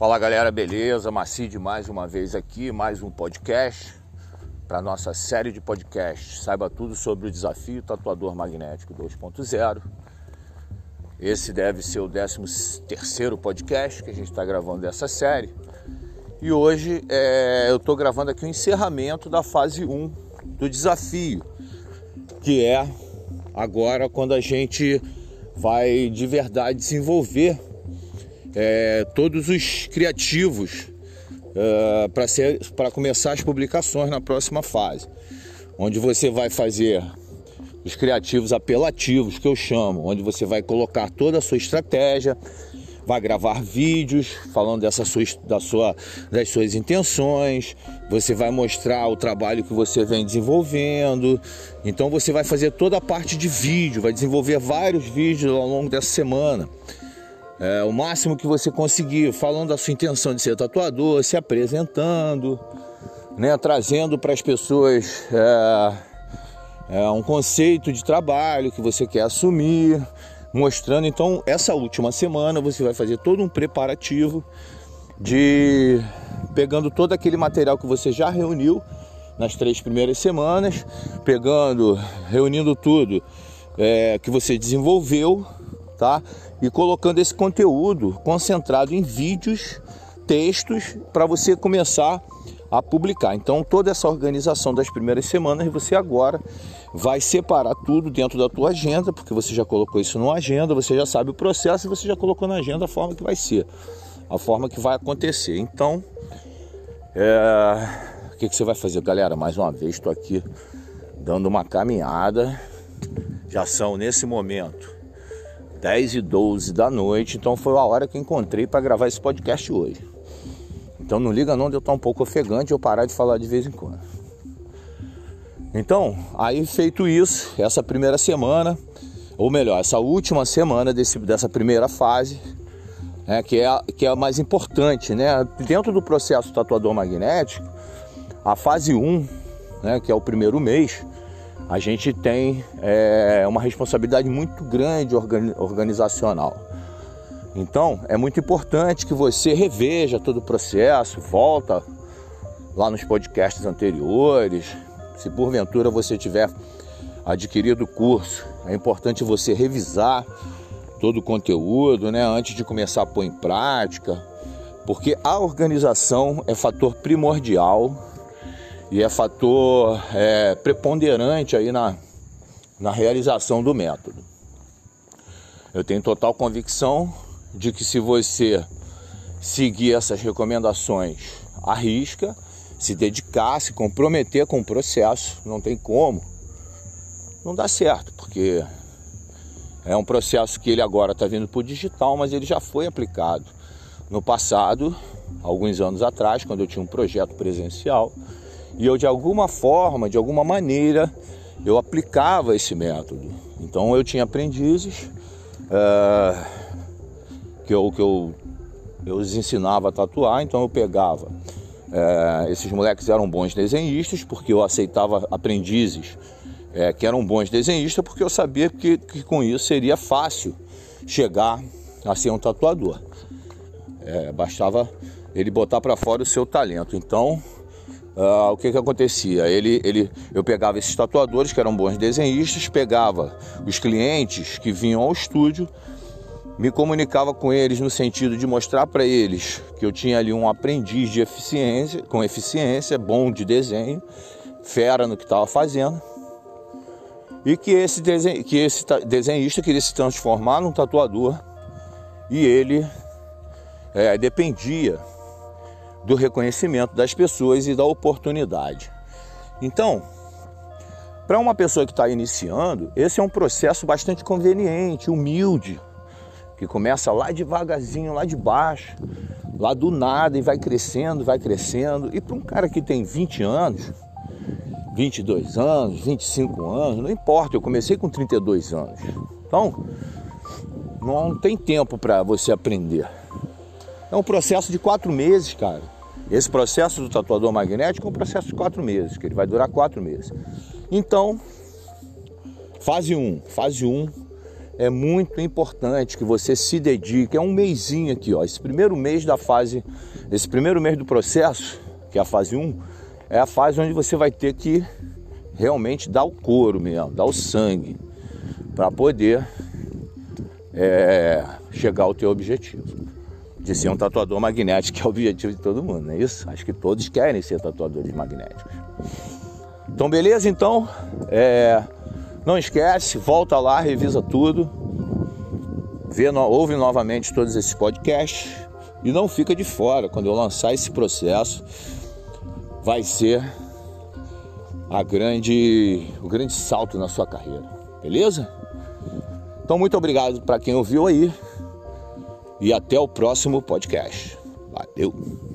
Fala galera, beleza? Macide mais uma vez aqui, mais um podcast para nossa série de podcasts. Saiba tudo sobre o desafio Tatuador Magnético 2.0. Esse deve ser o 13 terceiro podcast que a gente está gravando dessa série. E hoje é, eu estou gravando aqui o encerramento da fase 1 do desafio, que é agora quando a gente vai de verdade desenvolver é, todos os criativos é, para começar as publicações na próxima fase, onde você vai fazer os criativos apelativos que eu chamo, onde você vai colocar toda a sua estratégia, vai gravar vídeos falando dessa sua, da sua, das suas intenções, você vai mostrar o trabalho que você vem desenvolvendo. Então você vai fazer toda a parte de vídeo, vai desenvolver vários vídeos ao longo dessa semana é, o máximo que você conseguir, falando da sua intenção de ser tatuador, se apresentando, né, trazendo para as pessoas é, é, um conceito de trabalho que você quer assumir, mostrando. Então, essa última semana você vai fazer todo um preparativo de pegando todo aquele material que você já reuniu nas três primeiras semanas, pegando, reunindo tudo é, que você desenvolveu, tá? e colocando esse conteúdo concentrado em vídeos, textos, para você começar a publicar. Então, toda essa organização das primeiras semanas, você agora vai separar tudo dentro da tua agenda, porque você já colocou isso numa agenda, você já sabe o processo e você já colocou na agenda a forma que vai ser, a forma que vai acontecer. Então, é... o que, que você vai fazer, galera? Mais uma vez, estou aqui dando uma caminhada. Já são nesse momento 10 e 12 da noite, então foi a hora que encontrei para gravar esse podcast hoje. Então não liga não de eu estar um pouco ofegante eu parar de falar de vez em quando. Então, aí feito isso, essa primeira semana, ou melhor, essa última semana desse, dessa primeira fase, né, que, é a, que é a mais importante, né? Dentro do processo tatuador magnético, a fase 1, né, que é o primeiro mês, a gente tem é, uma responsabilidade muito grande organizacional. Então é muito importante que você reveja todo o processo, volta lá nos podcasts anteriores. Se porventura você tiver adquirido o curso, é importante você revisar todo o conteúdo, né, antes de começar a pôr em prática, porque a organização é fator primordial e é fator é, preponderante aí na, na realização do método. Eu tenho total convicção de que se você seguir essas recomendações à risca, se dedicar, se comprometer com o processo, não tem como. Não dá certo, porque é um processo que ele agora está vindo para o digital, mas ele já foi aplicado no passado, alguns anos atrás, quando eu tinha um projeto presencial e eu de alguma forma, de alguma maneira, eu aplicava esse método. Então eu tinha aprendizes é, que, eu, que eu, eu os ensinava a tatuar, então eu pegava. É, esses moleques eram bons desenhistas, porque eu aceitava aprendizes é, que eram bons desenhistas, porque eu sabia que, que com isso seria fácil chegar a ser um tatuador. Bastava ele botar para fora o seu talento. Então Uh, o que que acontecia? Ele, ele, eu pegava esses tatuadores que eram bons desenhistas, pegava os clientes que vinham ao estúdio, me comunicava com eles no sentido de mostrar para eles que eu tinha ali um aprendiz de eficiência, com eficiência, bom de desenho, fera no que estava fazendo, e que esse, desen, que esse desenhista queria se transformar num tatuador e ele é, dependia do reconhecimento das pessoas e da oportunidade. Então, para uma pessoa que está iniciando, esse é um processo bastante conveniente, humilde, que começa lá devagarzinho, lá de baixo, lá do nada e vai crescendo, vai crescendo. E para um cara que tem 20 anos, 22 anos, 25 anos, não importa, eu comecei com 32 anos. Então, não tem tempo para você aprender. É um processo de quatro meses, cara. Esse processo do tatuador magnético é um processo de quatro meses, que ele vai durar quatro meses. Então, fase 1. Um. Fase 1 um é muito importante que você se dedique. É um mêsinho aqui, ó. Esse primeiro mês da fase, esse primeiro mês do processo, que é a fase 1, é a fase onde você vai ter que realmente dar o couro mesmo, dar o sangue, para poder é, chegar ao teu objetivo. De ser um tatuador magnético, que é o objetivo de todo mundo, não é isso? Acho que todos querem ser tatuadores magnéticos. Então, beleza? Então, é, não esquece, volta lá, revisa tudo, vê, ouve novamente todos esses podcasts e não fica de fora. Quando eu lançar esse processo, vai ser a grande, o grande salto na sua carreira, beleza? Então, muito obrigado para quem ouviu aí e até o próximo podcast. Valeu!